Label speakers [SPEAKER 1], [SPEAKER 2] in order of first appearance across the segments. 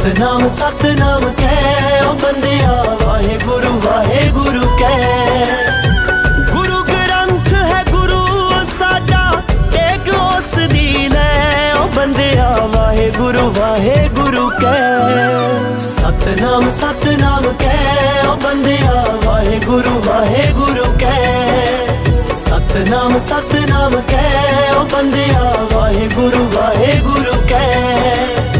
[SPEAKER 1] सतनाम सतनाम कै ओ बंदिया वाहे गुरु वाहे गुरु कह। गुरु ग्रंथ है, गुरु साजा, एक ओस दीन है, ओ बंदिया वाहे गुरु वाहे गुरु कह। सतनाम सतनाम कै ओ बंदिया वाहे गुरु वाहे गुरु कह। सतनाम सतनाम कै ओ बंदिया वाहे गुरु वाहे गुरु कह।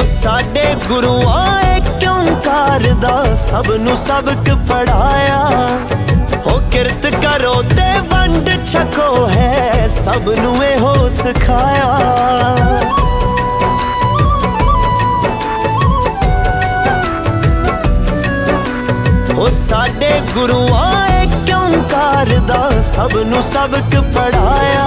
[SPEAKER 1] ਉਹ ਸਾਡੇ ਗੁਰੂਆਂ ਕਿਉਂ ਕਰਦਾ? ਸਭ ਨੂੰ ਸਬਕ ਪੜਾਇਆ ਉਹ ਕਿਰਤ ਕਰੋ ਤੇ ਵੰਡ ਛਕੋ ਹੈ। ਸਭ ਨੂੰ ਇਹੋ ਸਿਖਾਇਆ। ਉਹ ਸਾਡੇ ਗੁਰੂਆਂ ਕਿਉਂ ਕਰਦਾ? ਸਭ ਨੂੰ ਸਬਕ ਪੜਾਇਆ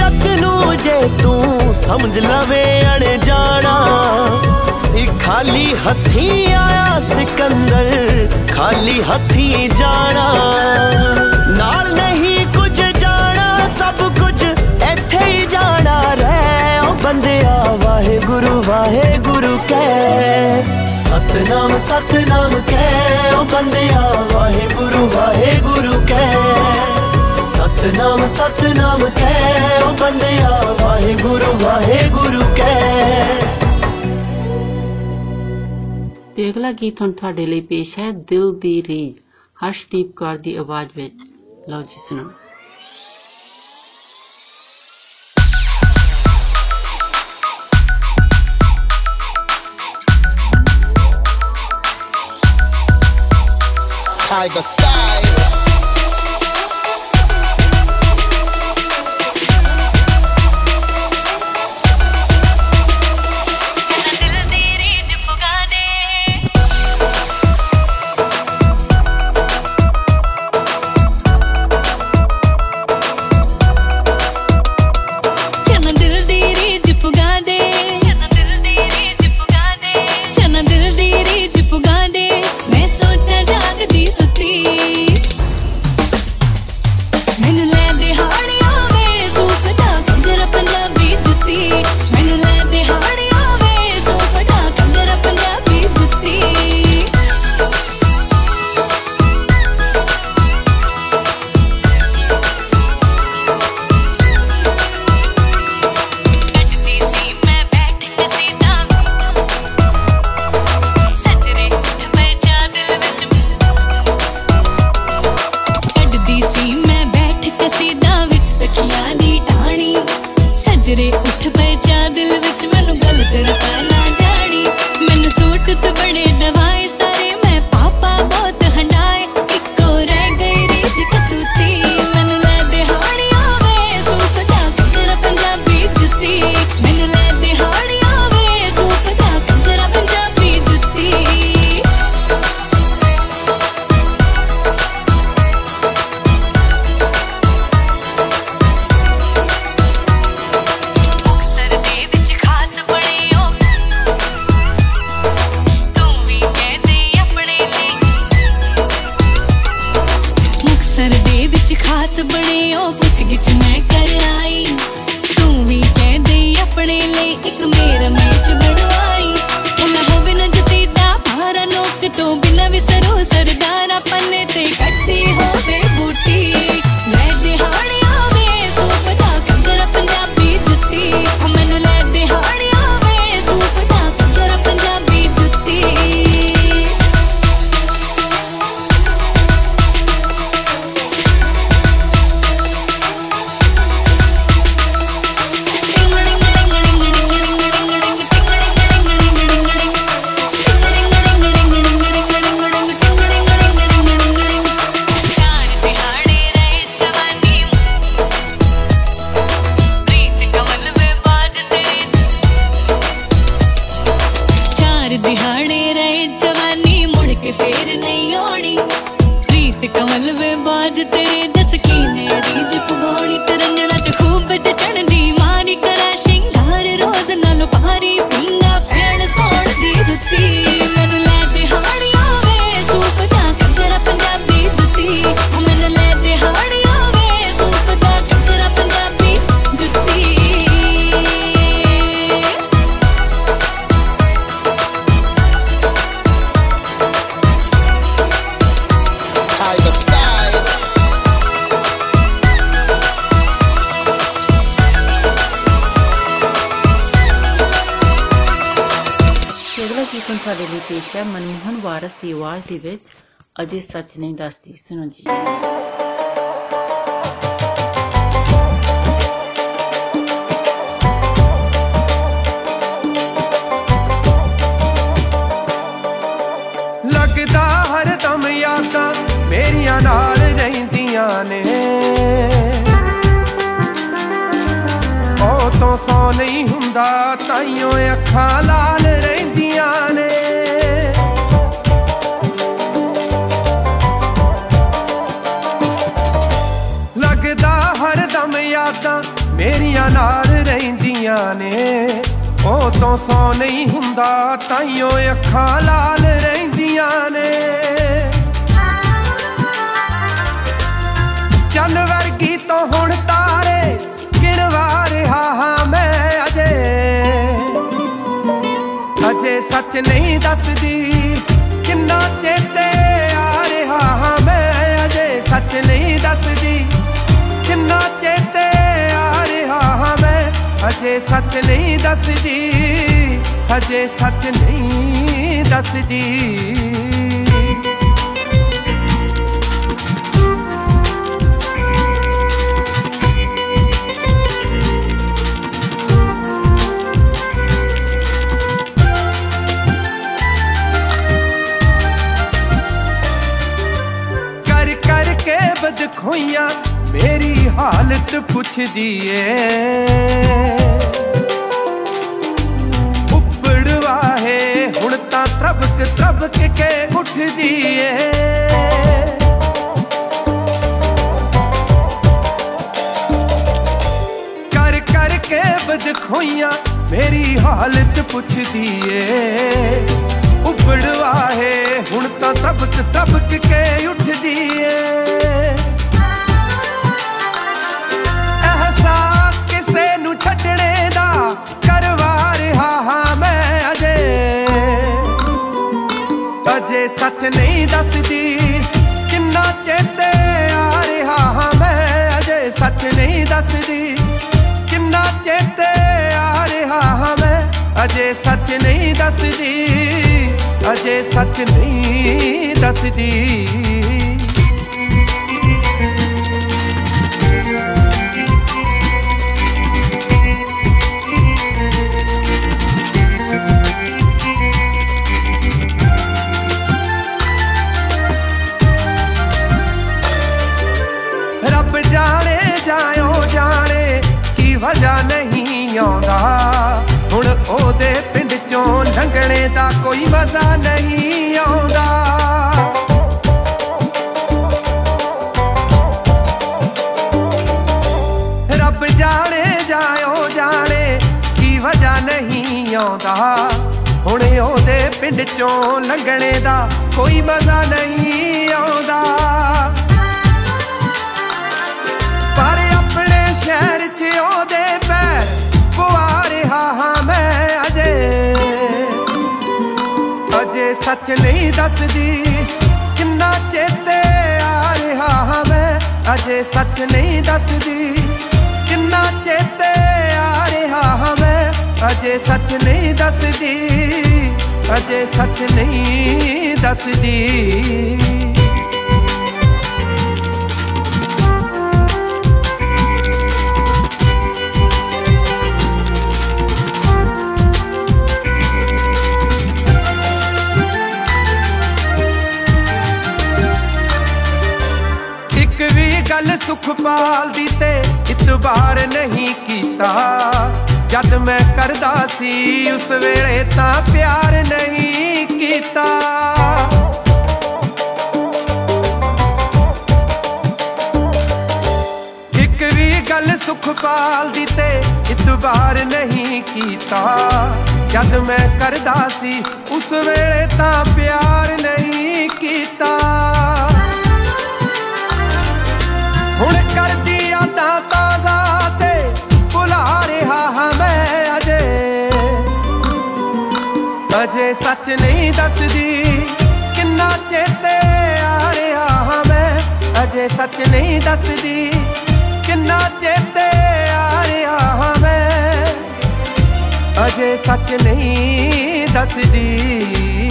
[SPEAKER 1] ਨੂੰ ਜੇ ਤੂੰ ਸਮਝ ਲਵੇ ਅਣ ਜਾਣਾ ਸੀ ਖਾਲੀ ਹੱਥੀ ਆਇਆ ਸਿਕੰਦਰ, ਖਾਲੀ ਹੱਥੀ ਜਾਣਾ। ਨਾਲ ਨਹੀਂ ਕੁਝ ਜਾਣਾ, ਸਭ ਕੁਝ ਇੱਥੇ ਹੀ ਜਾਣਾ। ਰਹਿ ਉਹ ਬੰਦਿਆ, ਵਾਹਿਗੁਰੂ ਵਾਹਿਗੁਰੂ ਕਹਿ। ਸਤਨਾਮ ਸਤਨਾਮ ਕਹਿ ਉਹ ਬੰਦਿਆ, ਵਾਹਿਗੁਰੂ ਵਾਹਿਗੁਰੂ ਕਹਿ। ਸਤਨਾਮ ਸਤਨਾਮ ਕਹਿ ਉਹ ਬੰਦਿਆ ਵਾਹਿਗੁਰੂ ਵਾਹਿਗੁਰੂ ਕਹਿ
[SPEAKER 2] ਤੇ ਅਗਲਾ ਗੀਤ ਹੁਣ ਤੁਹਾਡੇ ਲਈ ਪੇਸ਼ ਹੈ ਦਿਲ ਦੀ ਰੀਜ ਹਰਸ਼ਦੀਪ ਕੌਰ ਦੀ ਆਵਾਜ਼ ਵਿੱਚ ਲਓ ਜੀ ਸੁਣੋ
[SPEAKER 3] Tiger style.
[SPEAKER 4] said oh i said it ਤੋਂ ਸੌ ਨਹੀਂ ਹੁੰਦਾ, ਤਾਈਓ ਅੱਖਾਂ ਲਾਲ ਰਹਿੰਦੀਆਂ ਨੇ। ਯਾਦਾਂ ਮੇਰੀਆਂ ਨਾਲ ਰਹਿੰਦੀਆਂ ਨੇ। ਉਹ ਤੋਂ ਸੌ ਨਹੀਂ ਹੁੰਦਾ, ਤਾਈਓ ਅੱਖਾਂ ਲਾਲ ਰਹਿੰਦੀਆਂ ਨੇ। ਚੰਨ ਵਰਗੀ ਤੋਂ ਹੁਣ ਸੱਚ ਨਹੀਂ ਦੱਸਦੀ। ਕਿੰਨਾ ਚੇਤੇ ਆ ਰਿਹਾ ਹਾਂ ਮੈਂ ਅਜੇ ਸੱਚ ਨਹੀਂ ਦੱਸਦੀ। ਕਿੰਨਾ ਚੇਤੇ ਆ ਰਿਹਾ ਹਾਂ ਮੈਂ ਅਜੇ ਸੱਚ ਨਹੀਂ ਦੱਸਦੀ। ਅਜੇ ਸੱਚ ਨਹੀਂ ਦੱਸਦੀ। ਬਦ ਖੋਈਆਂ ਮੇਰੀ ਹਾਲਤ ਪੁੱਛਦੀ ਏ ਉੱਪੜਵਾ ਹੈ ਹੁਣ ਤਾਂ ਤਬਕ ਤਬਕ ਕੇ ਉੱਠਦੀ ਏ ਕਰ ਕਰ ਕੇ ਬਦ ਖੋਈਆਂ ਮੇਰੀ ਹਾਲਤ ਪੁੱਛਦੀ ਏ ਉੱਪੜਵਾ ਹੈ ਹੁਣ ਤਾਂ ਤਬਕ ਤਬਕ ਕੇ ਸੱਚ ਨਹੀਂ ਦੱਸਦੀ। ਕਿੰਨਾ ਚੇਤੇ ਆ ਰਿਹਾ ਹਾਂ ਮੈਂ, ਅਜੇ ਸੱਚ ਨਹੀਂ ਦੱਸਦੀ। ਕਿੰਨਾ ਚੇਤੇ ਆ ਰਿਹਾ ਹਾਂ ਮੈਂ, ਅਜੇ ਸੱਚ ਨਹੀਂ ਦੱਸਦੀ। ਅਜੇ ਸੱਚ ਨਹੀਂ ਦੱਸਦੀ। ਵਜਾ ਨਹੀਂ ਆਉਂਦਾ। ਹੁਣ ਉਹਦੇ ਪਿੰਡ ਚੋਂ ਲੰਘਣੇ ਦਾ ਕੋਈ ਮਜ਼ਾ ਨਹੀਂ ਆਉਂਦਾ। ਰੱਬ ਜਾਣੇ ਜਾਇਓ ਜਾਣੇ ਕੀ ਵਜਾ ਨਹੀਂ ਆਉਂਦਾ। ਹੁਣ ਉਹਦੇ ਪਿੰਡ ਚੋਂ ਲੰਘਣੇ ਦਾ ਕੋਈ ਮਜ਼ਾ ਨਹੀਂ ਆਉਂਦਾ। ਸ਼ਹਿਰ 'ਚ ਉਹਦੇ ਪਵਾ ਰਿਹਾ ਹਾਂ ਮੈਂ ਅਜੇ। ਅਜੇ ਸੱਚ ਨਹੀਂ ਦੱਸਦੀ ਕਿੰਨਾ ਚੇਤੇ ਆ ਰਿਹਾ ਹਾਂ ਮੈਂ। ਅਜੇ ਸੱਚ ਨਹੀਂ ਦੱਸਦੀ ਕਿੰਨਾ ਚੇਤੇ ਆ ਰਿਹਾ ਹਾਂ ਮੈਂ। ਅਜੇ ਸੱਚ ਨਹੀਂ ਦੱਸਦੀ, ਅਜੇ ਸੱਚ ਨਹੀਂ ਦੱਸਦੀ। ਗੱਲ ਸੁਖਪਾਲ ਦੀ ਤੇ ਇਤਬਾਰ ਨਹੀਂ ਕੀਤਾ। ਜਦ ਮੈਂ ਕਰਦਾ ਸੀ, ਉਸ ਵੇਲੇ ਤਾਂ ਪਿਆਰ ਨਹੀਂ ਕੀਤਾ। ਇੱਕ ਵੀ ਗੱਲ ਸੁਖਪਾਲ ਦੀ ਤੇ ਇਤਬਾਰ ਨਹੀਂ ਕੀਤਾ। ਜਦ ਮੈਂ ਕਰਦਾ ਸੀ, ਉਸ ਵੇਲੇ ਤਾਂ ਪਿਆਰ ਨਹੀਂ ਕੀਤਾ। ਹੁਣ ਕਰਦੀ ਆਦਾਂ ਤਾਜ਼ਾ ਤੇ ਭੁਲਾ ਰਿਹਾ ਹਾਂ ਮੈਂ ਅਜੇ। ਅਜੇ ਸੱਚ ਨਹੀਂ ਦੱਸਦੀ ਕਿੰਨਾ ਚੇਤੇ ਆ ਰਿਹਾ ਹਾਂ ਮੈਂ। ਅਜੇ ਸੱਚ ਨਹੀਂ ਦੱਸਦੀ ਕਿੰਨਾ ਚੇਤੇ ਆ ਰਿਹਾ ਹਾਂ ਮੈਂ। ਅਜੇ ਸੱਚ ਨਹੀਂ ਦੱਸਦੀ।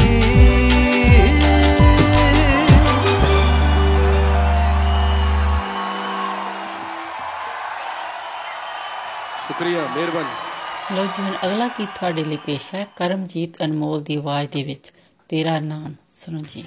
[SPEAKER 3] ਸ਼ੁਕਰੀਆ, ਮਿਹਰਬਾਨੀ।
[SPEAKER 2] ਲੋ ਜੀ, ਹੁਣ ਅਗਲਾ ਗੀਤ ਤੁਹਾਡੇ ਲਈ ਪੇਸ਼ ਹੈ, ਕਰਮਜੀਤ ਅਨਮੋਲ ਦੀ ਆਵਾਜ਼ ਦੇ ਵਿੱਚ, ਤੇਰਾ ਨਾਮ ਸੁਣੋ ਜੀ।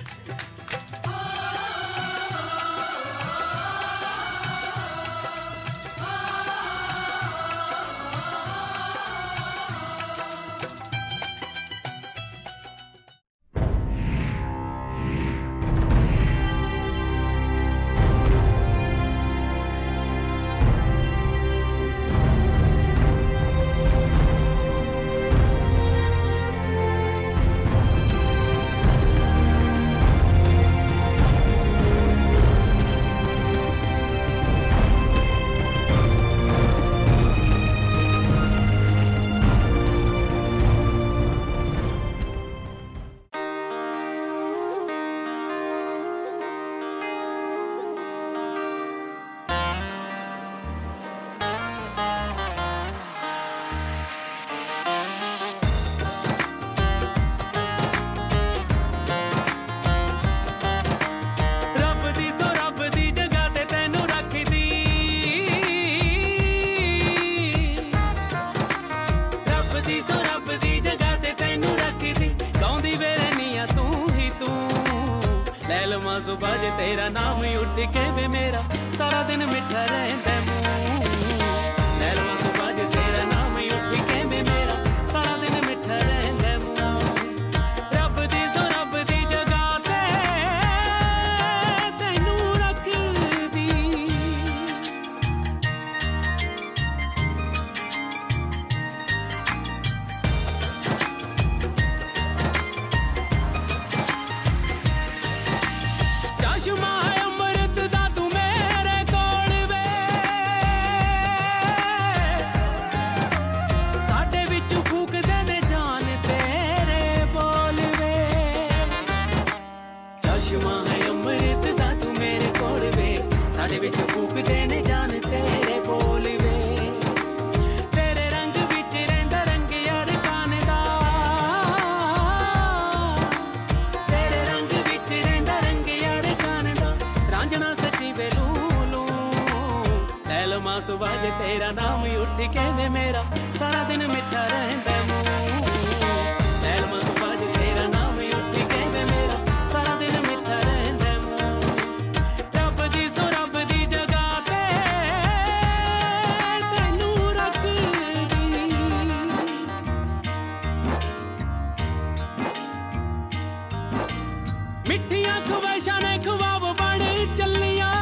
[SPEAKER 5] ਮਿੱਠੀਆਂ ਖਵਾਇਸ਼ਾਂ ਨੇ ਖਵਾਬ ਬਣ ਚੱਲੀਆਂ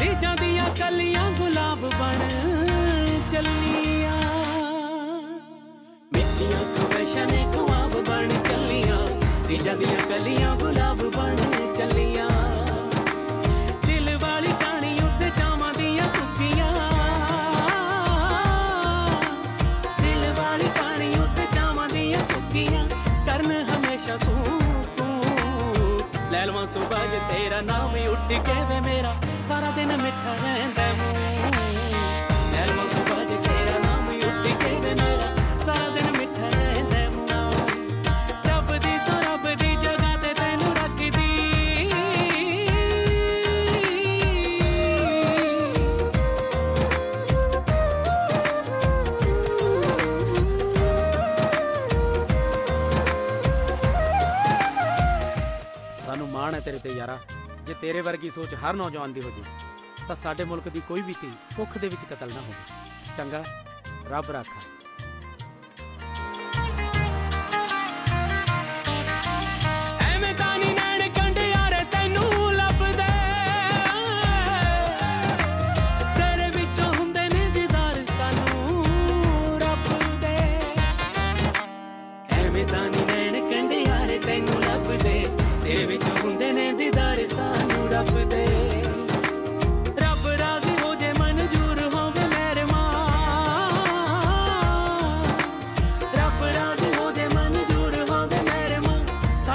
[SPEAKER 5] ਰੀਜਾਂ ਦੀਆਂ ਕਲੀਆਂ ਗੁਲਾਬ ਬਣ ਚੱਲੀਆਂ ਮਿੱਠੀਆਂ ਖਵਾਇਸ਼ਾਂ ਨੇ ਖਵਾਬ ਬਣ ਚੱਲੀਆਂ ਰੀਜਾਂ ਦੀਆਂ ਕਲੀਆਂ ਗੁਲਾਬ सुबह तेरा नाम उठ के वे मेरा सारा दिन मिठा रहता है ਤੇ
[SPEAKER 6] ਯਾਰਾ, ਜੇ ਤੇਰੇ ਵਰਗੀ ਸੋਚ ਹਰ ਨੌਜਵਾਨ ਦੀ ਹੋ ਜੇ ਤਾਂ ਸਾਡੇ ਮੁਲਕ ਦੀ ਕੋਈ ਵੀ ਧੀ ਭੁੱਖ ਦੇ ਵਿੱਚ ਕਤਲ ਨਾ ਹੋਵੇ। ਚੰਗਾ, ਰੱਬ ਰਾਖਾ।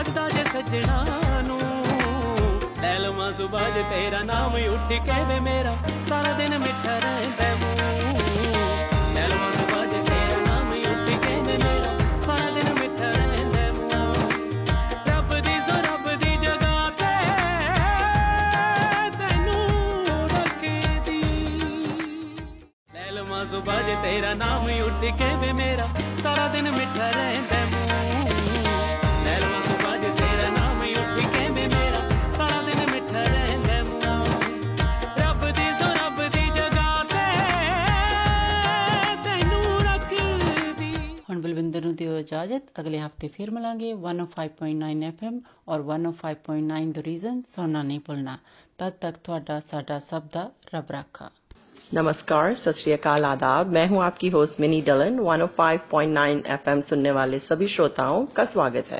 [SPEAKER 5] ਸਜਦਾ ਜੇ ਸੱਜਣਾ ਨੂੰ ਲੈ ਲਵਾਂ ਸੁਬਾਹ ਜੇ ਤੇਰਾ ਨਾਮ ਉੱਠ ਕੇ ਵੇ ਮੇਰਾ ਸਾਰਾ ਦਿਨ ਮਿੱਠਾ ਰਹਿੰਦਾ ਮੂੰਹ ਲੈ ਲਵਾਂ ਸੁਬਾਹ ਜੇ ਤੇਰਾ ਨਾਮ ਉੱਠ ਕੇ ਵੇ ਮੇਰਾ ਸਾਰਾ ਦਿਨ ਮਿੱਠਾ ਰਹਿੰਦਾ ਮੂੰਹ ਰੱਬ ਦੀ ਸੋ ਰੱਬ ਦੀ ਜਗ੍ਹਾ ਤੇ ਤੈਨੂੰ ਰੱਖਦੀ ਲੈ ਲਵਾਂ ਸੁਬਾਹ ਜੇ ਤੇਰਾ ਨਾਮ ਉੱਠ ਕੇ ਵੇ ਮੇਰਾ ਸਾਰਾ ਦਿਨ ਮਿੱਠਾ ਰਹਿੰਦਾ ਮੂੰਹ
[SPEAKER 2] ਹੁਣ ਬਲਵਿੰਦਰ ਨੂੰ ਦਿਓ ਇਜਾਜ਼ਤ ਅਗਲੇ ਹਫਤੇ ਫਿਰ ਮਿਲਾਂਗੇ 105.9 FM ਔਰ 105.9 ਦ ਰੀਜ਼ਨ ਸੁਣਨਾ ਨਹੀਂ ਭੁੱਲਣਾ ਤਦ ਤੱਕ ਤੁਹਾਡਾ ਸਾਡਾ ਸਭ ਦਾ ਰੱਬ ਰਾਖਾ
[SPEAKER 7] नमस्कार सत श्री अकाल आदाब मैं हूं आपकी होस्ट मिनी डलन 105.9 एफएम सुनने वाले सभी श्रोताओं का स्वागत है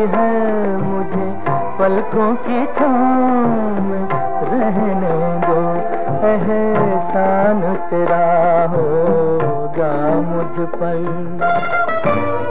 [SPEAKER 8] पलकों की छाम रहने दो। एहसान तेरा होगा मुझ पर।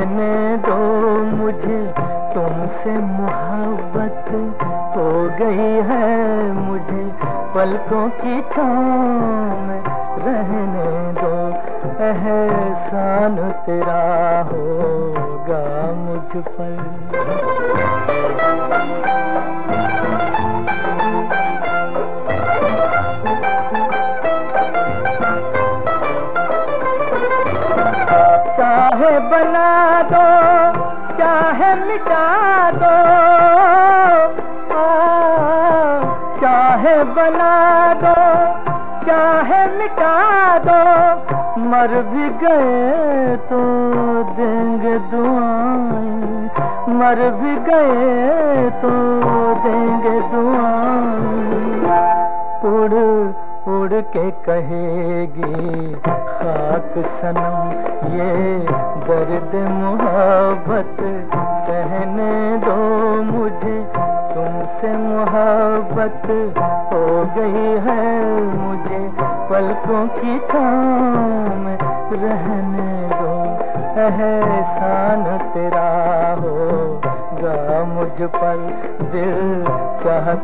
[SPEAKER 8] बहने दो मुझे। तुमसे मोहब्बत हो गई है मुझे। पलकों की छाँव में रहने दो। एहसान तेरा होगा मुझ पर। मर भी गए तो देंगे दुआएँ। मर भी गए तो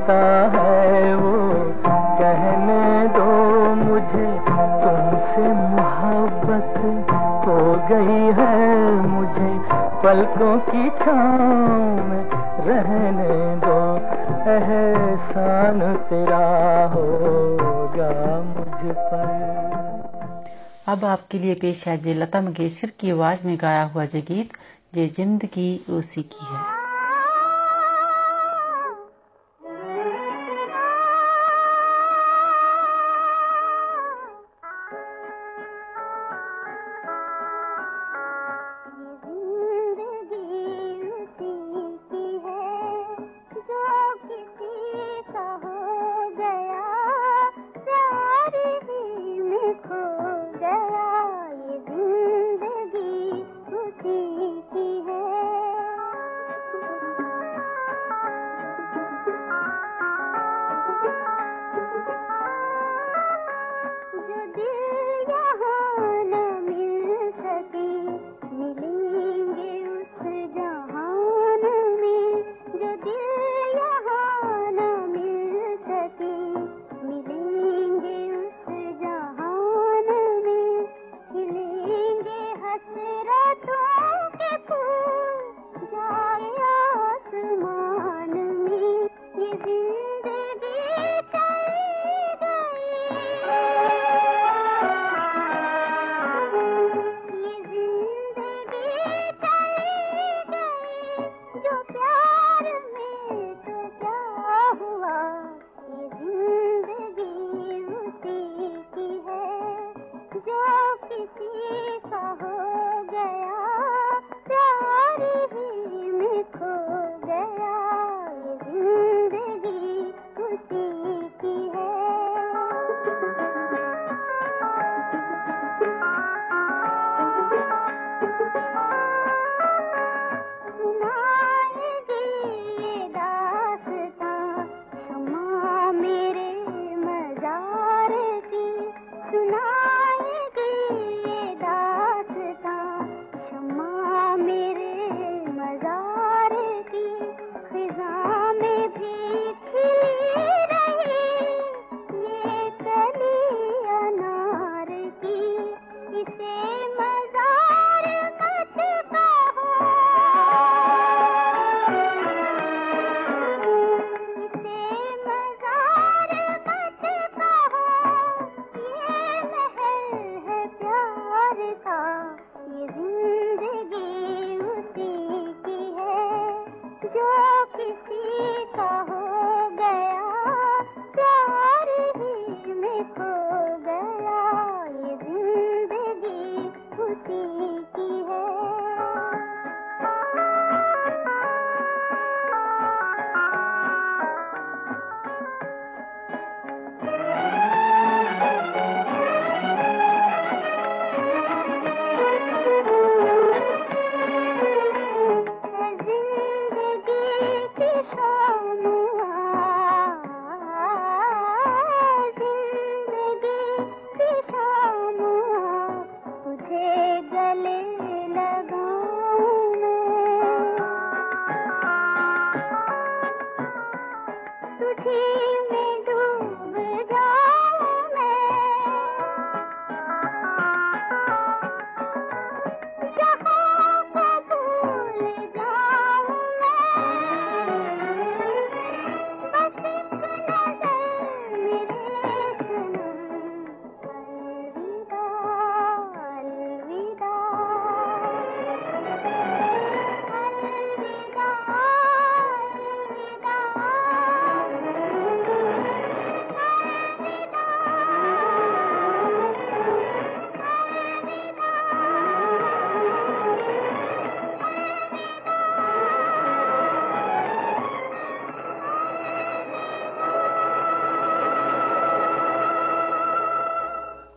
[SPEAKER 8] चाहता है वो, कहने दो मुझे, तुमसे मोहब्बत हो गई है मुझे। पलकों की छाँव में रहने दो, एहसान तेरा होगा मुझ पर।
[SPEAKER 2] अब आपके लिए पेश है जे लता मंगेशकर की आवाज़ में गाया हुआ जे गीत जे ज़िंदगी उसी की है।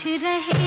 [SPEAKER 9] कुछ रहे।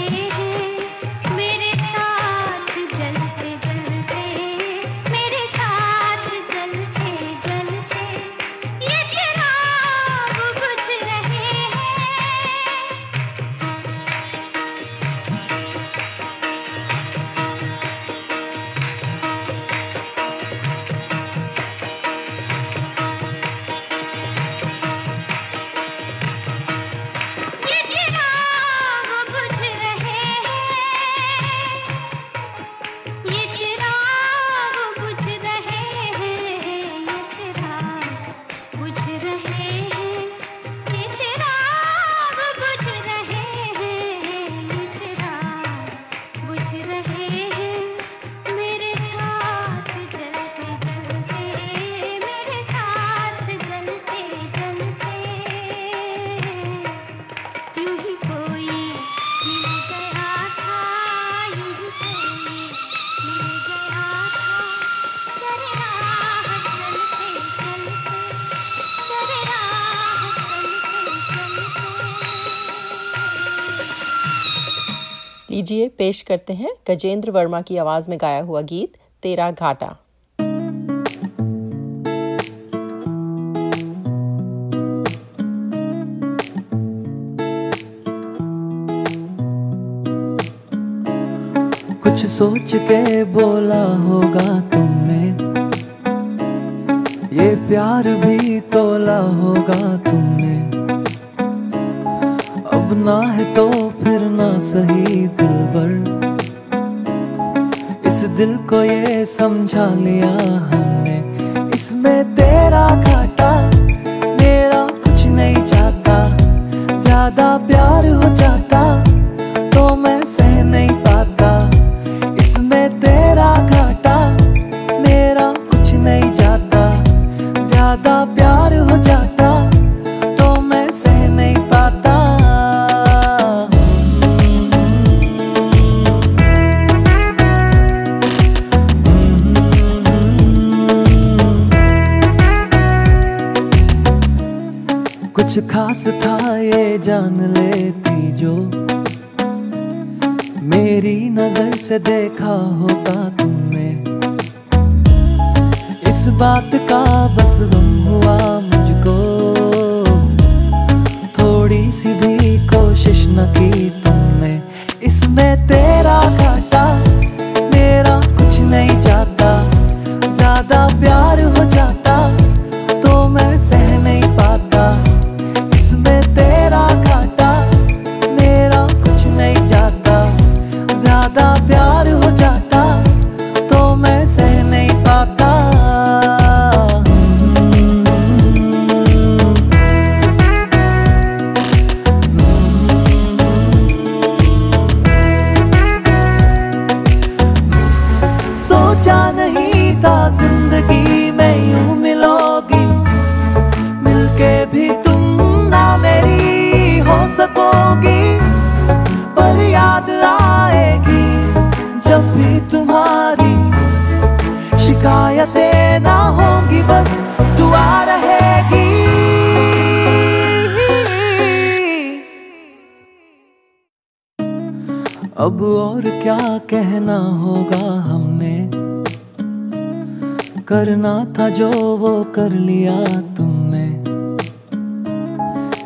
[SPEAKER 9] लीजिए पेश करते हैं गजेंद्र वर्मा की आवाज़ में गाया हुआ गीत, तेरा घाटा।
[SPEAKER 10] कुछ सोच के बोला होगा तुमने। ये प्यार भी तोला होगा तुमने। ना है तो ना सही दिल बर इस दिल को ये समझा लिया हमने। इसमें तेरा घाटा, मेरा कुछ नहीं चाहता। ज़्यादा प्यार हो जाता बस दुआ रहेगी। अब और क्या कहना होगा हमने? करना था जो वो कर लिया तुमने।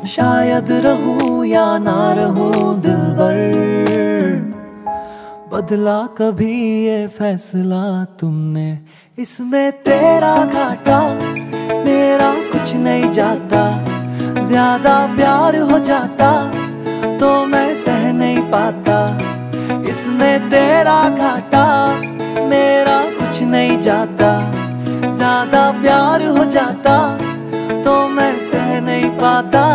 [SPEAKER 10] शायद रहूँ या ना रहूँ दिल भर, बदला कभी ये फैसला तुमने। इसमें तेरा घाटा, मेरा कुछ नहीं जाता। ज़्यादा प्यार हो जाता तो मैं सह नहीं पाता। इसमें तेरा घाटा, मेरा कुछ नहीं जाता। ज़्यादा प्यार हो जाता तो मैं सह नहीं पाता।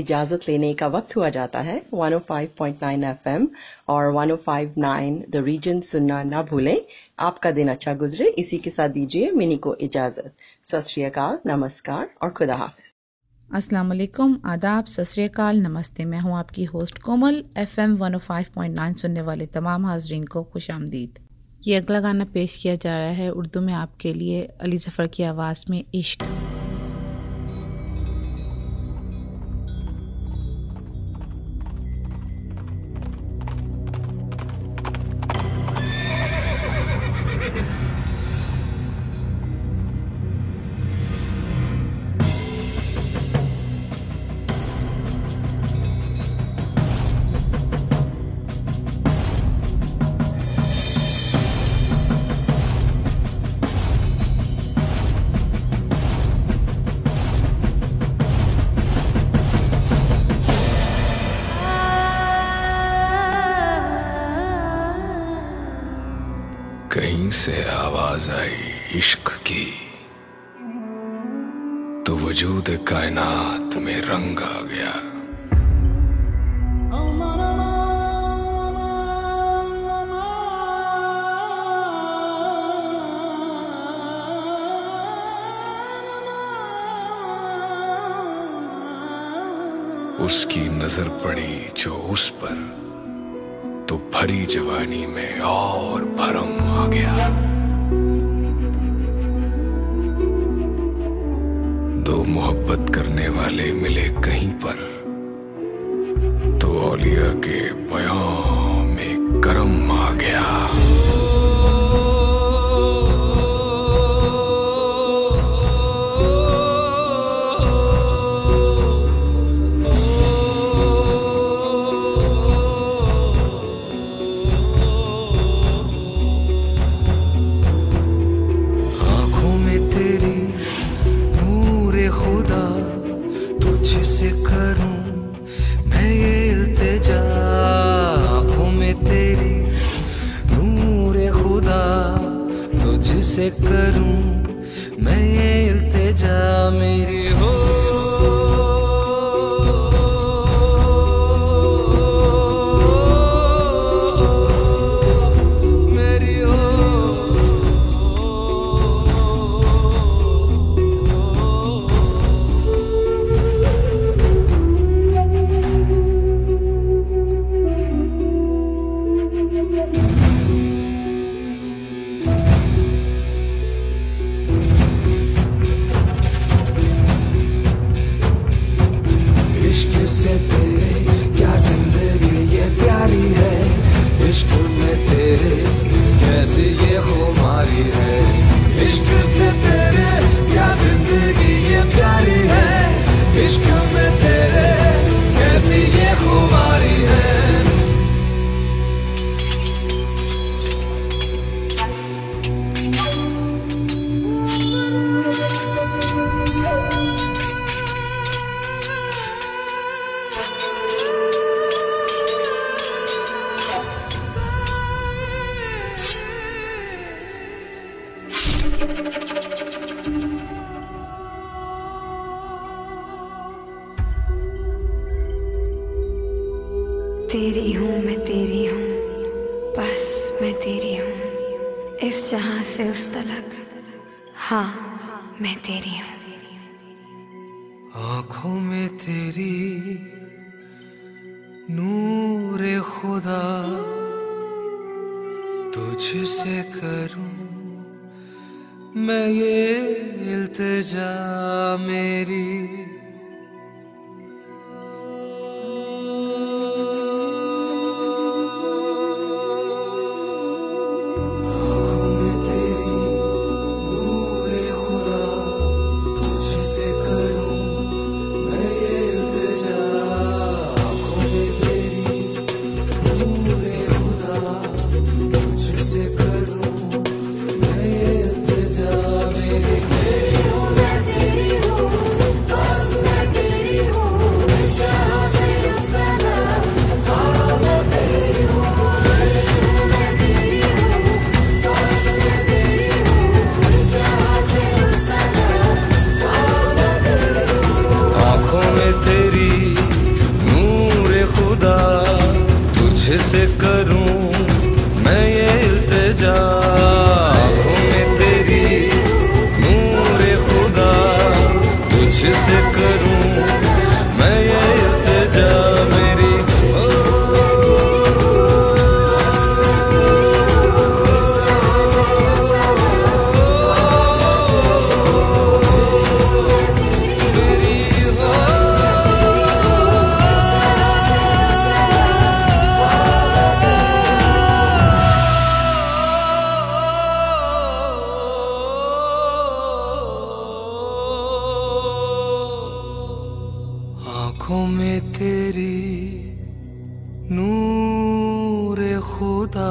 [SPEAKER 7] इजाज़त लेने का वक्त हुआ जाता है। 105.9 एफएम और 105.9 द रीजन सुनना ना भूलें। आपका दिन अच्छा गुजरे। इसी के साथ दीजिए मिनी को इजाज़त। सत नमस्कार और खुदा हाफिज।
[SPEAKER 11] अस्सलाम वालेकुम। आदाब। सत नमस्ते। मैं हूँ आपकी होस्ट कोमल। एफएम 105.9 सुनने वाले तमाम हाजरीन को खुश आमदीद। ये अगला गाना पेश किया जा रहा है उर्दू में आपके लिए अली जफ़र की आवाज़ में इश्क।
[SPEAKER 12] इस जहाँ से उस तलक। हाँ मैं तेरी हूँ।
[SPEAKER 11] आँखों में तेरी नूर खुदा। तुझसे करूँ मैं ये इल्तजा मेरी। आँखों में तेरी नूर खुदा।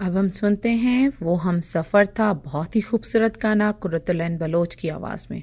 [SPEAKER 13] अब हम सुनते हैं, वो हम सफ़र था बहुत ही खूबसूरत गाना कुरतुलैन बलोच की आवाज़ में।